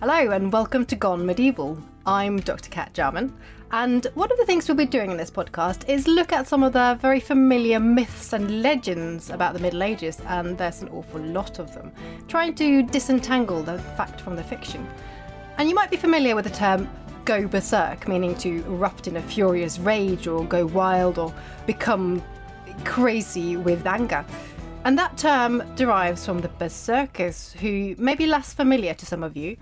Hello, and welcome to Gone Medieval. I'm Dr. Cat Jarman, and one of the things we'll be doing in this podcast is look at some of the very familiar myths and legends about the Middle Ages, and there's an awful lot of them, trying to disentangle the fact from the fiction. And you might be familiar with the term go berserk, meaning to erupt in a furious rage or go wild or become crazy with anger. And that term derives from the berserkers, who may be less familiar to some of you,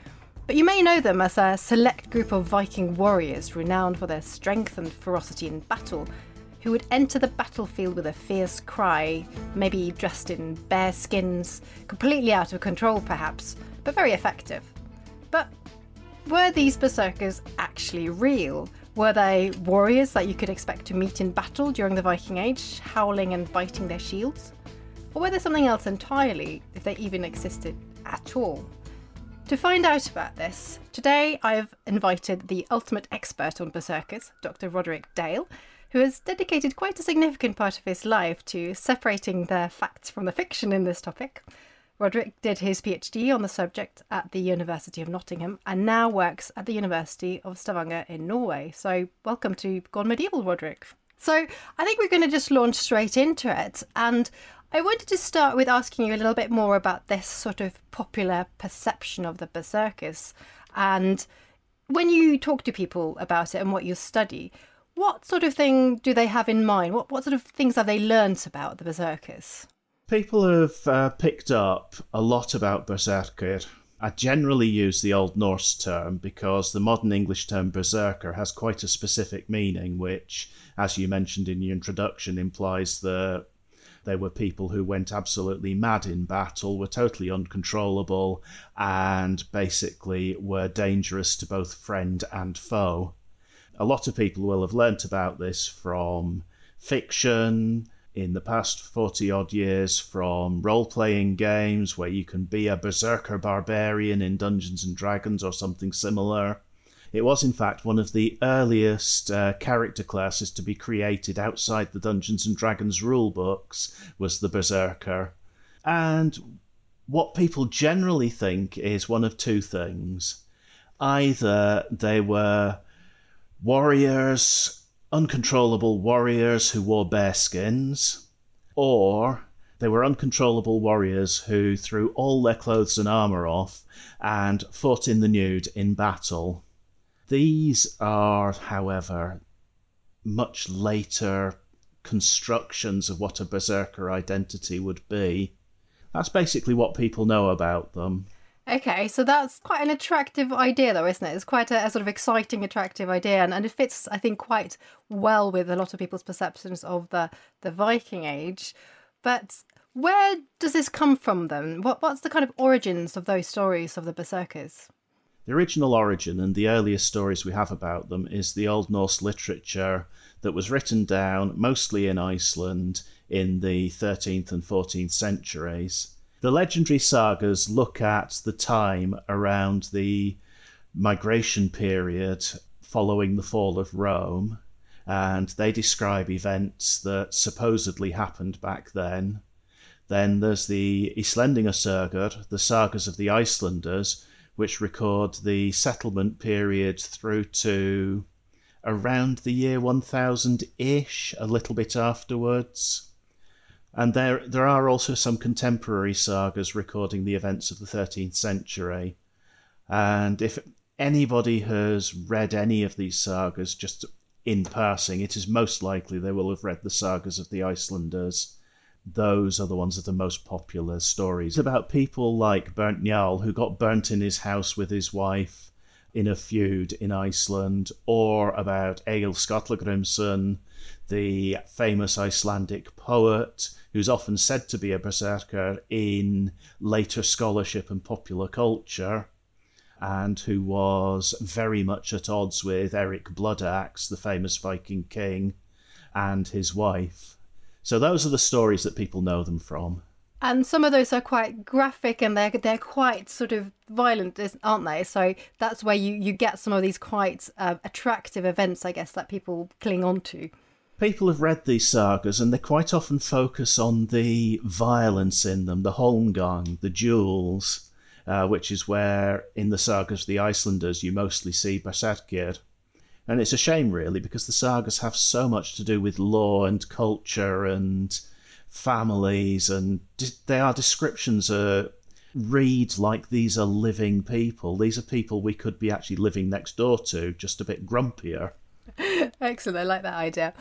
but you may know them as a select group of Viking warriors renowned for their strength and ferocity in battle, who would enter the battlefield with a fierce cry, maybe dressed in bear skins, completely out of control perhaps, but very effective. But were these berserkers actually real? Were they warriors that you could expect to meet in battle during the Viking Age, howling and biting their shields? Or were they something else entirely, if they even existed at all? To find out about this, today I've invited the ultimate expert on berserkers, Dr. Roderick Dale, who has dedicated quite a significant part of his life to separating the facts from the fiction in this topic. Roderick did his PhD on the subject at the University of Nottingham and now works at the University of Stavanger in Norway. So, welcome to Gone Medieval, Roderick. So, I think we're going to just launch straight into it. And I wanted to start with asking you a little bit more about this sort of popular perception of the berserkers. And when you talk to people about it and what you study, what sort of thing do they have in mind? What, what sort of things have they learnt about the berserkers? People have uh, picked up a lot about berserker. I generally use the Old Norse term because the modern English term berserker has quite a specific meaning, which, as you mentioned in your introduction, implies the they were people who went absolutely mad in battle, were totally uncontrollable, and basically were dangerous to both friend and foe. A lot of people will have learnt about this from fiction, in the past 40 odd years from role playing games where you can be a berserker barbarian in Dungeons and Dragons or something similar. It was, in fact, one of the earliest uh, character classes to be created outside the Dungeons and Dragons rule books was the Berserker. And what people generally think is one of two things. Either they were warriors, uncontrollable warriors who wore bear skins, or they were uncontrollable warriors who threw all their clothes and armour off and fought in the nude in battle. These are, however, much later constructions of what a berserker identity would be. That's basically what people know about them. Okay, so that's quite an attractive idea, though, isn't it? It's quite a, a, sort of exciting, attractive idea, and, and it fits, I think, quite well with a lot of people's perceptions of the, the Viking Age. But where does this come from, then? What, what's the kind of origins of those stories of the berserkers? The original origin and the earliest stories we have about them is the Old Norse literature that was written down mostly in Iceland in the 13th and 14th centuries. The legendary sagas look at the time around the migration period following the fall of Rome, and they describe events that supposedly happened back then. Then there's the Islendinga Saga, the sagas of the Icelanders, which record the settlement period through to around the year 1000 ish, a little bit afterwards. And there, there are also some contemporary sagas recording the events of the 13th century. And if anybody has read any of these sagas just in passing, it is most likely they will have read the sagas of the Icelanders. Those are the ones that are most popular stories about people like Burnt Njal, who got burnt in his house with his wife in a feud in Iceland, or about Egil Skallagrimsson, the famous Icelandic poet, who's often said to be a berserker in later scholarship and popular culture, and who was very much at odds with Eric Bloodaxe, the famous Viking king, and his wife. So those are the stories that people know them from. And some of those are quite graphic and they're they're quite sort of violent, aren't they? So that's where you, you get some of these quite uh, attractive events, I guess, that people cling on to. People have read these sagas and they quite often focus on the violence in them, the holmgang, the duels, uh, which is where in the sagas of the Icelanders you mostly see Berserkir. And it's a shame, really, because the sagas have so much to do with law and culture and families, and they are descriptions uh, read like these are living people. These are people we could be actually living next door to, just a bit grumpier. Excellent, I like that idea.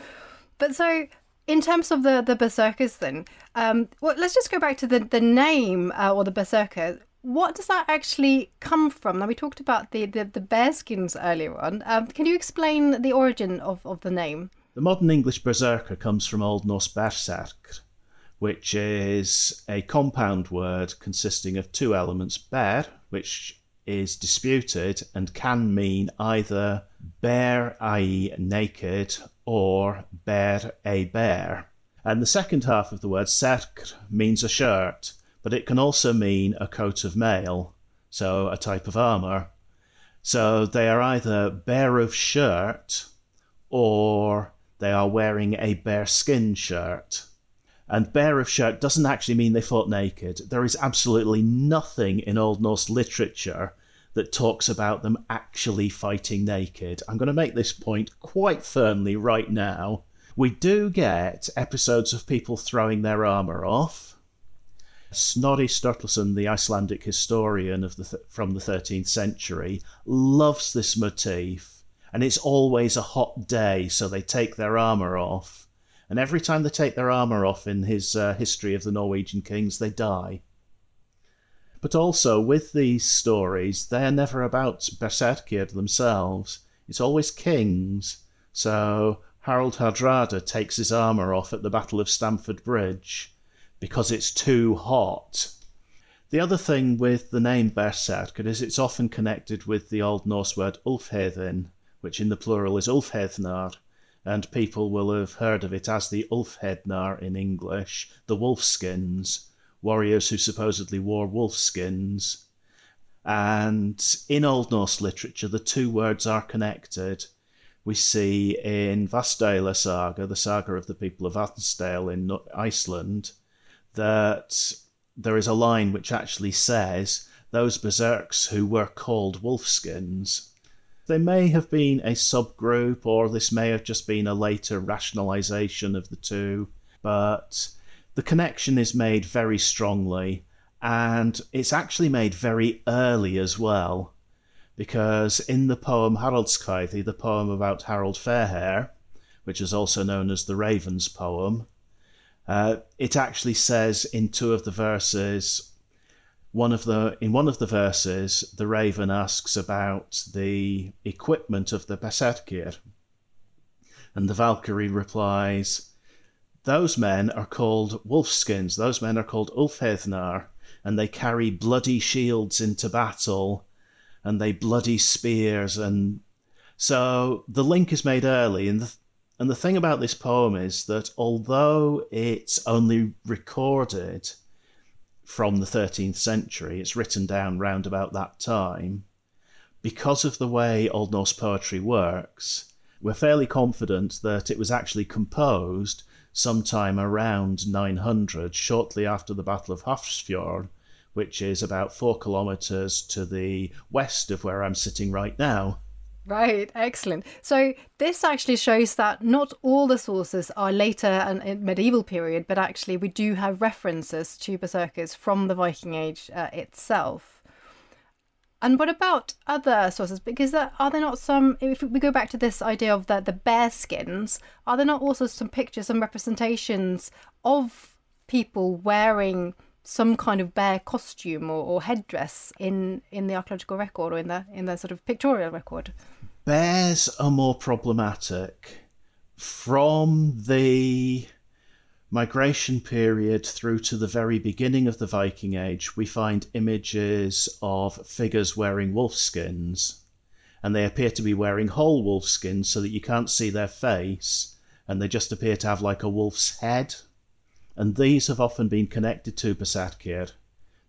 But so, in terms of the the berserkers, then, um, well, let's just go back to the the name uh, or the berserker. What does that actually come from? Now we talked about the the, the bearskins earlier on. Um, can you explain the origin of, of the name? The modern English berserker comes from Old Norse berserk, which is a compound word consisting of two elements bear, which is disputed and can mean either bare, i.e., naked, or bear a bear. And the second half of the word serk means a shirt, but it can also mean a coat of mail, so a type of armour. So they are either bare of shirt or they are wearing a bear skin shirt. And bare of shirt doesn't actually mean they fought naked. There is absolutely nothing in Old Norse literature that talks about them actually fighting naked. I'm going to make this point quite firmly right now. We do get episodes of people throwing their armour off. Snorri Sturluson, the Icelandic historian of the th- from the 13th century, loves this motif, and it's always a hot day, so they take their armour off and every time they take their armour off in his uh, history of the Norwegian kings, they die. But also, with these stories, they are never about Berserkir themselves. It's always kings. So Harald Hardrada takes his armour off at the Battle of Stamford Bridge because it's too hot. The other thing with the name Berserker is it's often connected with the Old Norse word Ulfhedin, which in the plural is Ulfhednar, and people will have heard of it as the Ulfhednar in English, the wolfskins, warriors who supposedly wore wolfskins. And in Old Norse literature, the two words are connected. We see in Vatnsdæla saga, the saga of the people of Vatnsdale in Iceland, that there is a line which actually says those berserks who were called wolfskins they may have been a subgroup, or this may have just been a later rationalization of the two, but the connection is made very strongly, and it's actually made very early as well, because in the poem Haraldskvæði, the poem about Harold Fairhair, which is also known as the Raven's poem, uh, it actually says in two of the verses one of the in one of the verses, the raven asks about the equipment of the Berserkir, and the Valkyrie replies, "Those men are called wolfskins. Those men are called Ulfhednar, and they carry bloody shields into battle, and they bloody spears, and so the link is made early, and the, and the thing about this poem is that although it's only recorded from the 13th century. It's written down round about that time. Because of the way Old Norse poetry works, we're fairly confident that it was actually composed sometime around 900, shortly after the Battle of Hafrsfjord, which is about four kilometres to the west of where I'm sitting right now. Right, excellent. So this actually shows that not all the sources are later and medieval period, but actually we do have references to berserkers from the Viking Age uh, itself. And what about other sources? Because there, are there not some? If we go back to this idea of the the bear skins, are there not also some pictures, some representations of people wearing some kind of bear costume or, or headdress in in the archaeological record or in the in the sort of pictorial record? Bears are more problematic. From the migration period through to the very beginning of the Viking Age, we find images of figures wearing wolf skins. And they appear to be wearing whole wolf skins so that you can't see their face, and they just appear to have like a wolf's head. And these have often been connected to Berserkir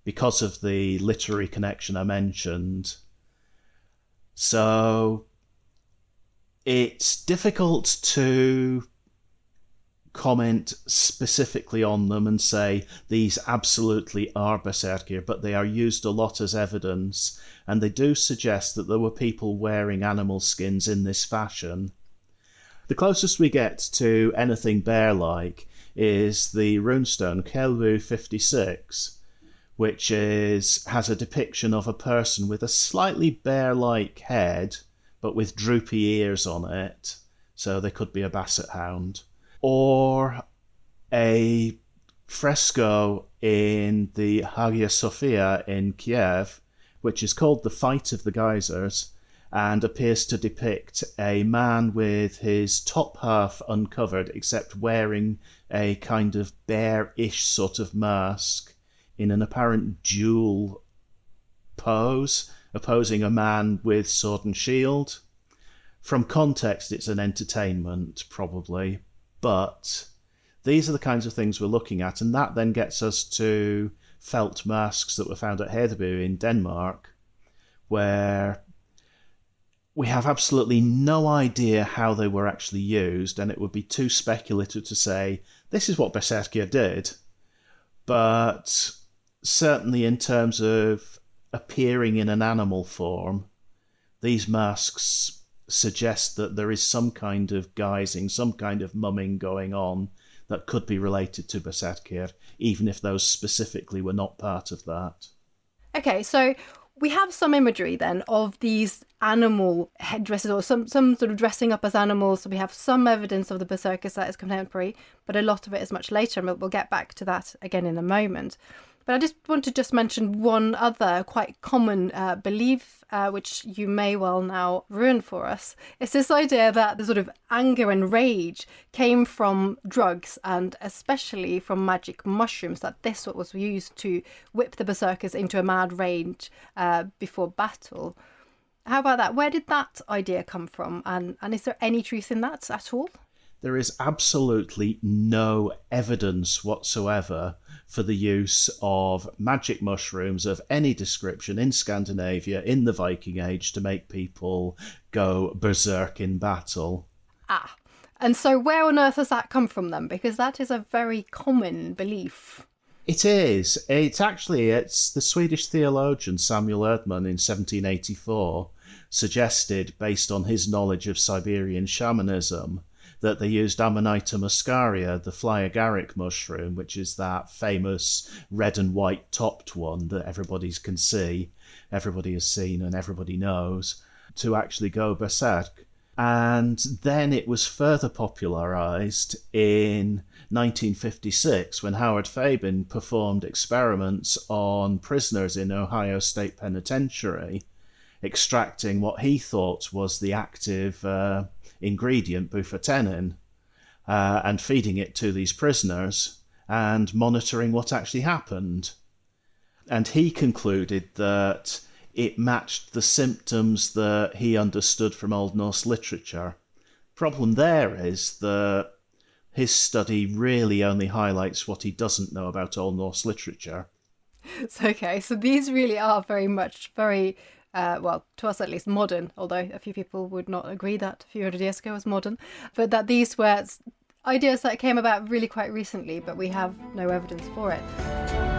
because of the literary connection I mentioned. So it's difficult to comment specifically on them and say these absolutely are Berserkir, but they are used a lot as evidence, and they do suggest that there were people wearing animal skins in this fashion. The closest we get to anything bear like is the runestone Kelvu 56, which is has a depiction of a person with a slightly bear like head but with droopy ears on it, so they could be a basset hound, or a fresco in the Hagia Sophia in Kiev, which is called The Fight of the Guisers, and appears to depict a man with his top half uncovered, except wearing a kind of bear-ish sort of mask in an apparent duel pose opposing a man with sword and shield. From context, it's an entertainment, probably, but these are the kinds of things we're looking at, and that then gets us to felt masks that were found at Hedeby in Denmark, where we have absolutely no idea how they were actually used, and it would be too speculative to say this is what Berserkir did. But certainly, in terms of appearing in an animal form, these masks suggest that there is some kind of guising, some kind of mumming going on that could be related to Berserkir, even if those specifically were not part of that. Okay, so we have some imagery then of these animal headdresses or some, some sort of dressing up as animals. So we have some evidence of the berserkers that is contemporary, but a lot of it is much later, and we'll, we'll get back to that again in a moment. But I just want to just mention one other quite common uh, belief, uh, which you may well now ruin for us. It's this idea that the sort of anger and rage came from drugs and especially from magic mushrooms, that this was used to whip the berserkers into a mad rage uh, before battle. How about that? Where did that idea come from? And, and is there any truth in that at all? There is absolutely no evidence whatsoever for the use of magic mushrooms of any description in Scandinavia in the Viking Age to make people go berserk in battle. Ah, and so where on earth has that come from then? Because that is a very common belief. It is. It's actually it's the Swedish theologian Samuel Ödmann in 1784 suggested, based on his knowledge of Siberian shamanism, that they used Amanita muscaria, the fly agaric mushroom, which is that famous red and white topped one that everybody can see, everybody has seen, and everybody knows, to actually go berserk. And then it was further popularized in 1956 when Howard Fabing performed experiments on prisoners in Ohio State Penitentiary, extracting what he thought was the active uh, ingredient, bufotenin, uh, and feeding it to these prisoners and monitoring what actually happened. And he concluded that it matched the symptoms that he understood from Old Norse literature. Problem there is that his study really only highlights what he doesn't know about Old Norse literature. So, okay, so these really are very much very uh, well, to us at least, modern, although a few people would not agree that a few hundred years ago was modern, but that these were ideas that came about really quite recently, but we have no evidence for it.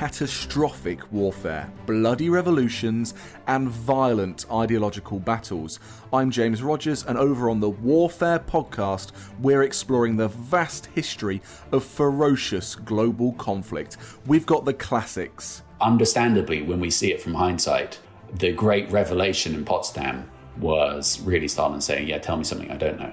Catastrophic warfare, bloody revolutions, and violent ideological battles. I'm James Rogers, and over on the Warfare podcast, we're exploring the vast history of ferocious global conflict. We've got the classics. Understandably, when we see it from hindsight, the great revelation in Potsdam was really Stalin saying, Yeah, tell me something I don't know.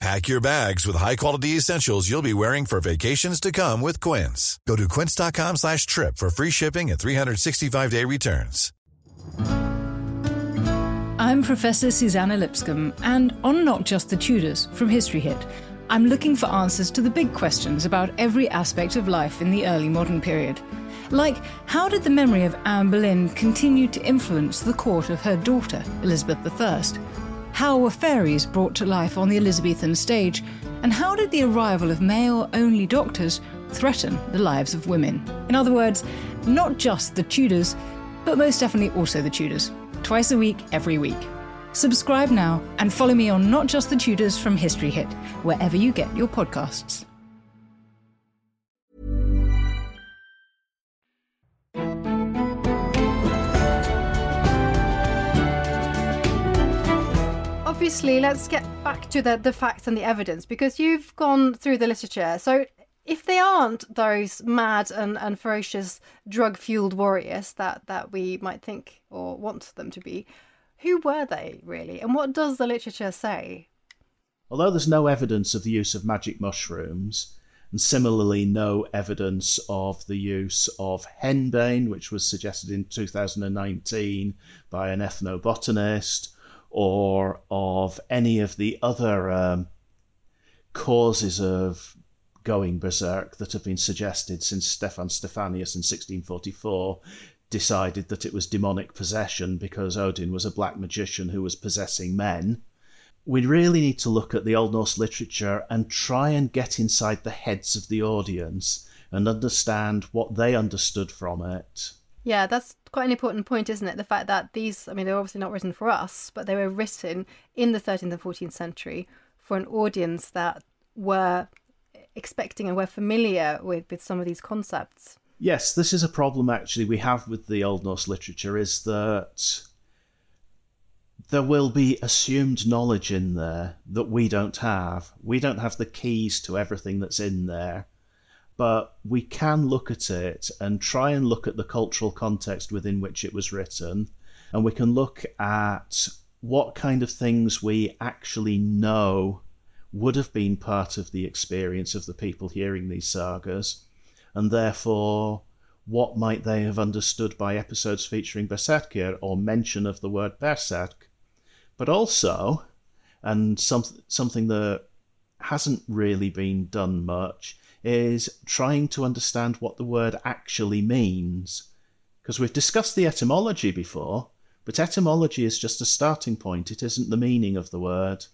Pack your bags with high-quality essentials you'll be wearing for vacations to come with Quince. Go to quince.com slash trip for free shipping and 365-day returns. I'm Professor Suzannah Lipscomb, and on Not Just the Tudors from History Hit, I'm looking for answers to the big questions about every aspect of life in the early modern period. Like, how did the memory of Anne Boleyn continue to influence the court of her daughter, Elizabeth I? How were fairies brought to life on the Elizabethan stage? And how did the arrival of male only doctors threaten the lives of women? In other words, not just the Tudors, but most definitely also the Tudors. Twice a week, every week. Subscribe now and follow me on Not Just the Tudors from History Hit, wherever you get your podcasts. Obviously, let's get back to the, the facts and the evidence because you've gone through the literature. So, if they aren't those mad and, and ferocious drug fueled warriors that, that we might think or want them to be, who were they really? And what does the literature say? Although there's no evidence of the use of magic mushrooms, and similarly no evidence of the use of henbane, which was suggested in 2019 by an ethnobotanist, or of any of the other um, causes of going berserk that have been suggested since Stefan Stephanius in 1644 decided that it was demonic possession because Odin was a black magician who was possessing men. We really need to look at the Old Norse literature and try and get inside the heads of the audience and understand what they understood from it. Yeah, that's quite an important point, isn't it? The fact that these, I mean, they're obviously not written for us, but they were written in the 13th and 14th century for an audience that were expecting and were familiar with, with some of these concepts. Yes, this is a problem actually we have with the Old Norse literature is that there will be assumed knowledge in there that we don't have. We don't have the keys to everything that's in there, but we can look at it and try and look at the cultural context within which it was written, and we can look at what kind of things we actually know would have been part of the experience of the people hearing these sagas, and therefore what might they have understood by episodes featuring Berserkir or mention of the word Berserk, but also, and some, something that hasn't really been done much, is trying to understand what the word actually means. Because we've discussed the etymology before, but etymology is just a starting point, it isn't the meaning of the word.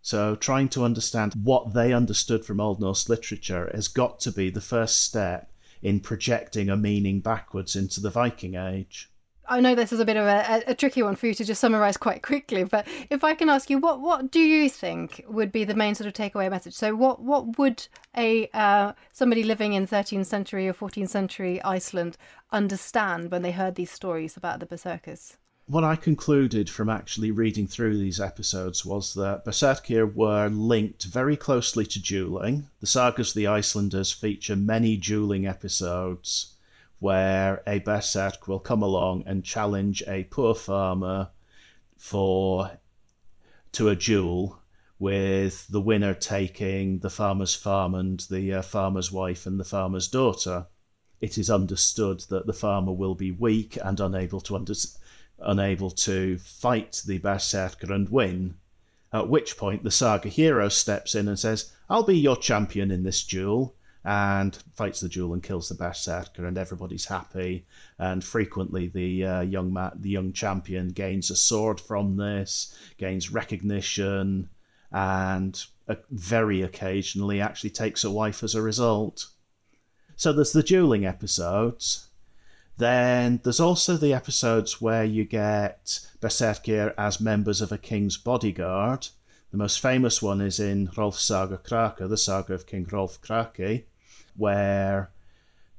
So, trying to understand what they understood from Old Norse literature has got to be the first step in projecting a meaning backwards into the Viking Age. I know this is a bit of a, a, tricky one for you to just summarize quite quickly, but if I can ask you, what what do you think would be the main sort of takeaway message? So, what what would a uh, somebody living in 13th century or 14th century Iceland understand when they heard these stories about the berserkers? What I concluded from actually reading through these episodes was that Berserkir were linked very closely to dueling. The sagas of the Icelanders feature many dueling episodes where a berserk will come along and challenge a poor farmer for to a duel with the winner taking the farmer's farm and the uh, farmer's wife and the farmer's daughter. It is understood that the farmer will be weak and unable to under- unable to fight the berserker and win. At which point the saga hero steps in and says, "I'll be your champion in this duel." And fights the duel and kills the berserker, and everybody's happy. And frequently, the uh, young ma- the young champion gains a sword from this, gains recognition, and uh, very occasionally actually takes a wife as a result. So there's the dueling episodes. Then there's also the episodes where you get Berserkir as members of a king's bodyguard. The most famous one is in Rolf's Saga Krake, the saga of King Rolf Krake, where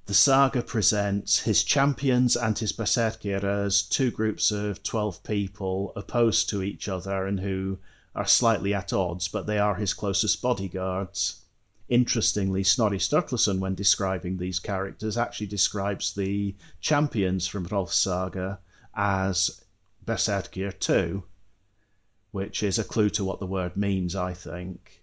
the saga presents his champions and his Berserkir as two groups of 12 people opposed to each other and who are slightly at odds, but they are his closest bodyguards. Interestingly, Snorri Sturluson, when describing these characters, actually describes the champions from Rolf's saga as Berserkir too, which is a clue to what the word means, I think.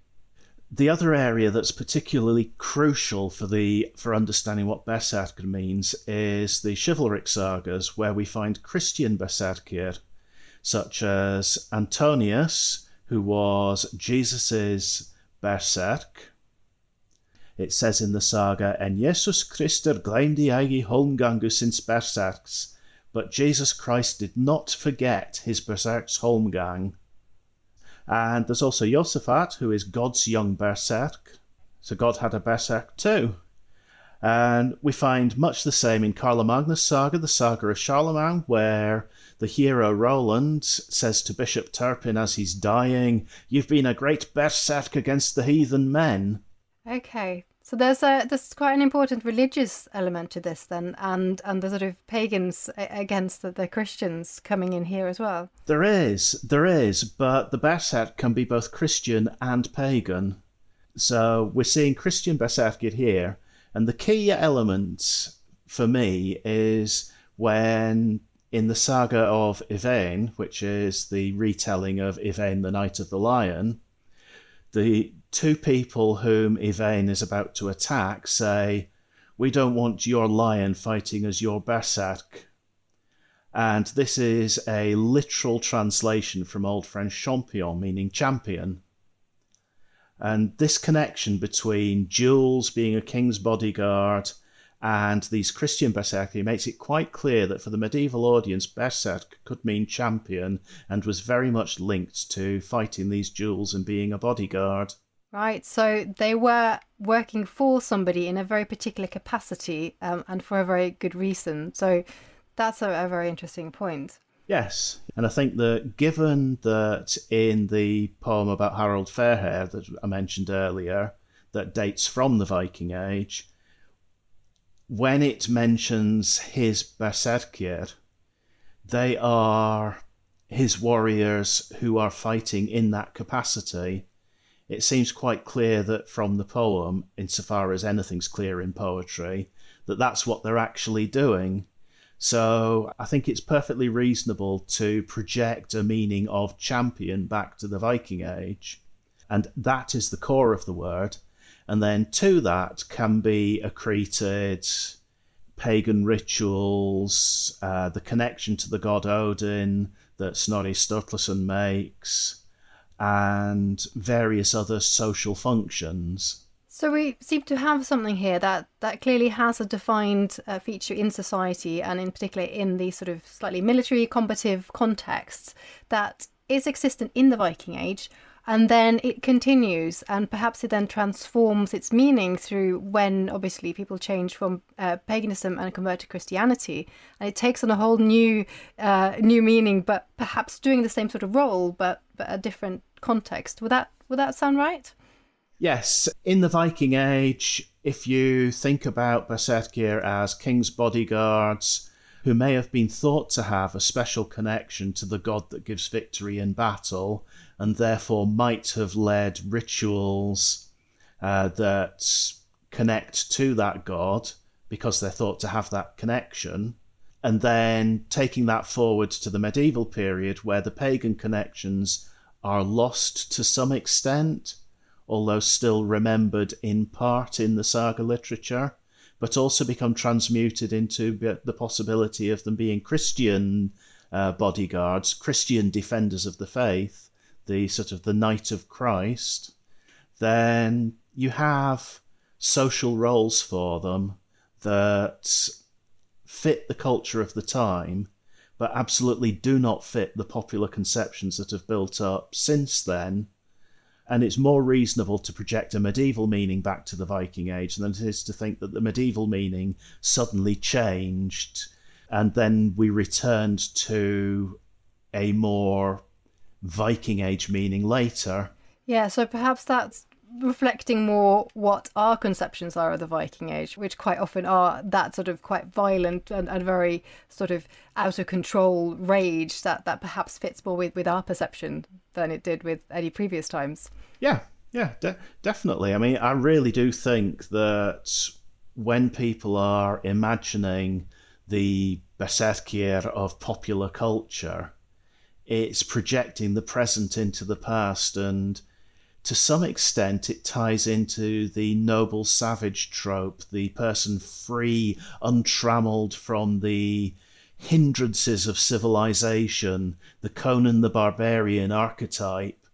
The other area that's particularly crucial for the for understanding what Berserker means is the chivalric sagas, where we find Christian Berserkir, such as Antonius, who was Jesus's berserk. It says in the saga, En Jesus Christer gleymde egi holmgangus ins berserks, but Jesus Christ did not forget his berserk's holmgang. And there's also Josaphat, who is God's young berserk. So God had a berserk too. And we find much the same in Carlomagnus' saga, the saga of Charlemagne, where the hero Roland says to Bishop Turpin as he's dying, You've been a great berserk against the heathen men. Okay. So there's a there's quite an important religious element to this then, and and the sort of pagans against the, the Christians coming in here as well. There is, there is, but the berserk can be both Christian and pagan. So we're seeing Christian berserkir here, and the key element for me is when in the saga of Yvain, which is the retelling of Yvain the Knight of the Lion, the two people whom Yvain is about to attack say, We don't want your lion fighting as your berserk. And this is a literal translation from Old French champion, meaning champion. And this connection between duels being a king's bodyguard and these Christian berserkir makes it quite clear that for the medieval audience, berserk could mean champion and was very much linked to fighting these duels and being a bodyguard. Right, so they were working for somebody in a very particular capacity um, and for a very good reason. So that's a, a very interesting point. Yes, and I think that given that in the poem about Harold Fairhair that I mentioned earlier, that dates from the Viking Age, when it mentions his berserkir, they are his warriors who are fighting in that capacity. It seems quite clear that from the poem, insofar as anything's clear in poetry, that that's what they're actually doing. So I think it's perfectly reasonable to project a meaning of champion back to the Viking Age. And that is the core of the word. And then to that can be accreted pagan rituals, uh, the connection to the god Odin that Snorri Sturluson makes, and various other social functions. So we seem to have something here that, that clearly has a defined uh, feature in society, and in particular in the sort of slightly military combative contexts that is existent in the Viking Age, and then it continues and perhaps it then transforms its meaning through when obviously people change from uh, paganism and convert to christianity. And it takes on a whole new uh, new meaning but perhaps doing the same sort of role but, but a different context. Would that would that sound right? Yes. In the viking age if you think about berserkir as king's bodyguards who may have been thought to have a special connection to the god that gives victory in battle and therefore might have led rituals uh, that connect to that god because they're thought to have that connection. And then taking that forward to the medieval period where the pagan connections are lost to some extent, although still remembered in part in the saga literature, but also become transmuted into the possibility of them being Christian uh, bodyguards, Christian defenders of the faith, the sort of the knight of Christ, then you have social roles for them that fit the culture of the time, but absolutely do not fit the popular conceptions that have built up since then. And it's more reasonable to project a medieval meaning back to the Viking Age than it is to think that the medieval meaning suddenly changed and then we returned to a more Viking Age meaning later. Yeah, so perhaps that's reflecting more what our conceptions are of the Viking Age, which quite often are that sort of quite violent and, and very sort of out of control rage that, that perhaps fits more with, with our perception than it did with any previous times. Yeah, yeah, de- definitely. I mean, I really do think that when people are imagining the berserkir of popular culture, it's projecting the present into the past and to some extent, it ties into the noble savage trope, the person free, untrammeled from the hindrances of civilization, the Conan the Barbarian archetype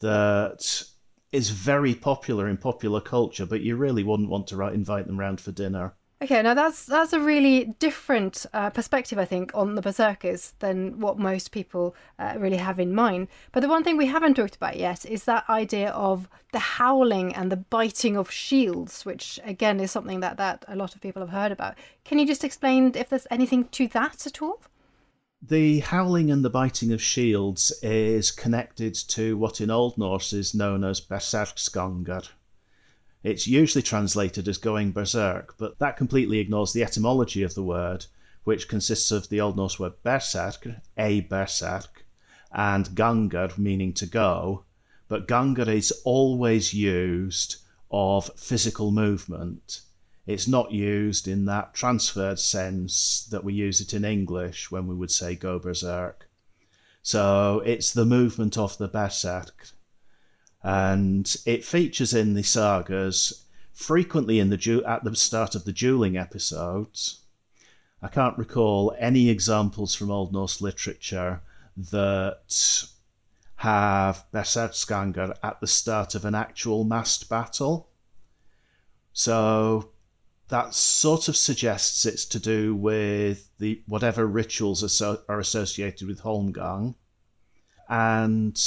that is very popular in popular culture, but you really wouldn't want to invite them round for dinner. Okay, now that's that's a really different uh, perspective, I think, on the berserkers than what most people uh, really have in mind. But the one thing we haven't talked about yet is that idea of the howling and the biting of shields, which again is something that that a lot of people have heard about. Can you just explain if there's anything to that at all? The howling and the biting of shields is connected to what in Old Norse is known as berserksgangur it's usually translated as going berserk, but that completely ignores the etymology of the word, which consists of the Old Norse word berserk, a berserk, and gangur, meaning to go. But gangur is always used of physical movement. It's not used in that transferred sense that we use it in English when we would say go berserk. So it's the movement of the berserk and it features in the sagas frequently in the du- at the start of the dueling episodes. I can't recall any examples from Old Norse literature that have Berserksgangur at the start of an actual massed battle. So that sort of suggests it's to do with the whatever rituals are, are associated with Holmgang. And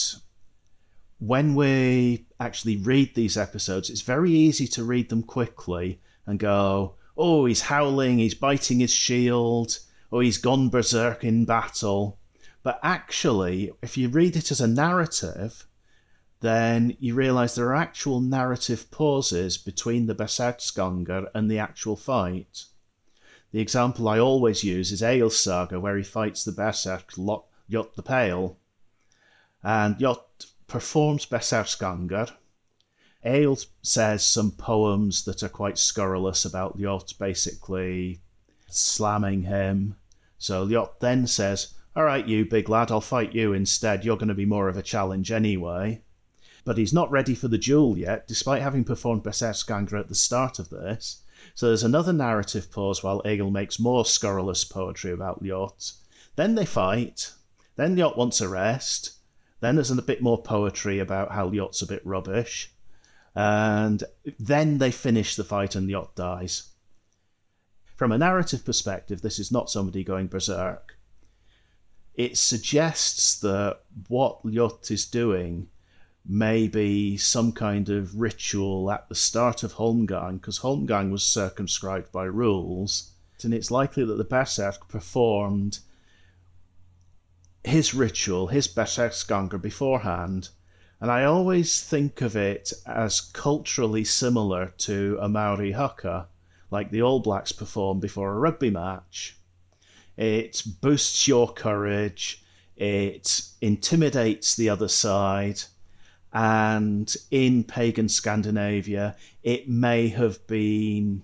when we actually read these episodes, it's very easy to read them quickly and go, oh, he's howling, he's biting his shield, or he's gone berserk in battle. But actually, if you read it as a narrative, then you realize there are actual narrative pauses between the Berserksgangur and the actual fight. The example I always use is Egil's saga, where he fights the Berserk Ljot the Pale. And Ljot performs Berserksgangur. Egil says some poems that are quite scurrilous about Ljot basically slamming him. So Ljot then says, All right, you big lad, I'll fight you instead. You're going to be more of a challenge anyway. But he's not ready for the duel yet, despite having performed Berserksgangur at the start of this. So there's another narrative pause while Egil makes more scurrilous poetry about Ljot. Then they fight. Then Ljot wants a rest. Then there's a bit more poetry about how Ljot's a bit rubbish. And then they finish the fight and Ljot dies. From a narrative perspective, this is not somebody going berserk. It suggests that what Ljot is doing may be some kind of ritual at the start of Holmgang, because Holmgang was circumscribed by rules, and it's likely that the Berserk performed his ritual, his Berserksgangur beforehand. And I always think of it as culturally similar to a Maori haka, like the All Blacks perform before a rugby match. It boosts your courage, it intimidates the other side, and in pagan Scandinavia, it may have been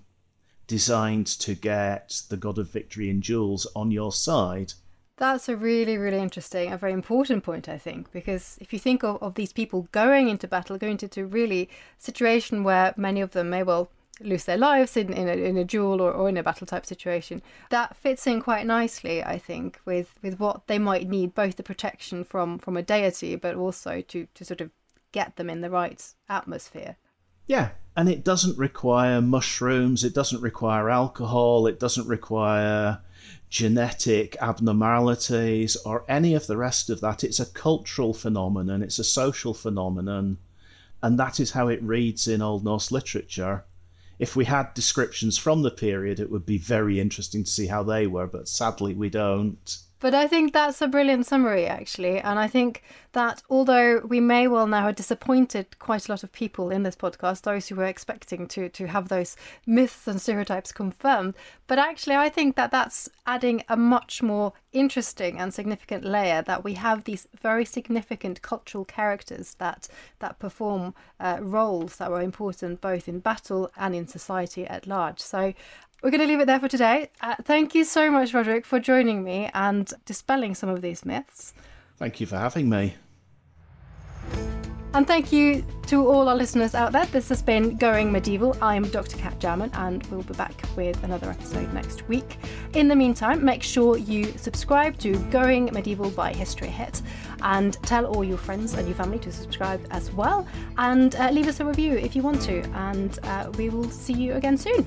designed to get the god of victory in duels on your side. That's a really, really interesting, a very important point, I think, because if you think of, of these people going into battle, going into really situation where many of them may well lose their lives in, in, a, in a duel or, or in a battle type situation, that fits in quite nicely, I think, with, with what they might need, both the protection from, from a deity, but also to, to sort of get them in the right atmosphere. Yeah, and it doesn't require mushrooms, it doesn't require alcohol, it doesn't require genetic abnormalities or any of the rest of that. It's a cultural phenomenon, it's a social phenomenon, and that is how it reads in Old Norse literature. If we had descriptions from the period, it would be very interesting to see how they were, but sadly we don't. But I think that's a brilliant summary, actually. And I think that although we may well now have disappointed quite a lot of people in this podcast, those who were expecting to, to have those myths and stereotypes confirmed, but actually, I think that that's adding a much more interesting and significant layer that we have these very significant cultural characters that, that perform uh, roles that were important both in battle and in society at large. So we're going to leave it there for today. Uh, thank you so much, Roderick, for joining me and dispelling some of these myths. Thank you for having me. And thank you to all our listeners out there. This has been Gone Medieval. I'm Dr. Cat Jarman, and we'll be back with another episode next week. In the meantime, make sure you subscribe to Gone Medieval by History Hit and tell all your friends and your family to subscribe as well. And uh, leave us a review if you want to. And uh, we will see you again soon.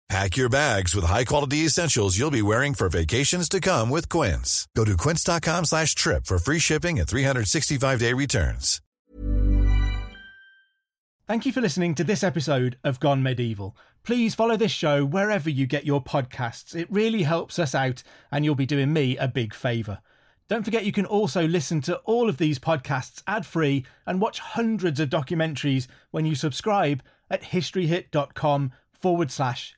Pack your bags with high-quality essentials you'll be wearing for vacations to come with Quince. Go to quince.com slash trip for free shipping and 365-day returns. Thank you for listening to this episode of Gone Medieval. Please follow this show wherever you get your podcasts. It really helps us out and you'll be doing me a big favour. Don't forget you can also listen to all of these podcasts ad-free and watch hundreds of documentaries when you subscribe at historyhit.com forward slash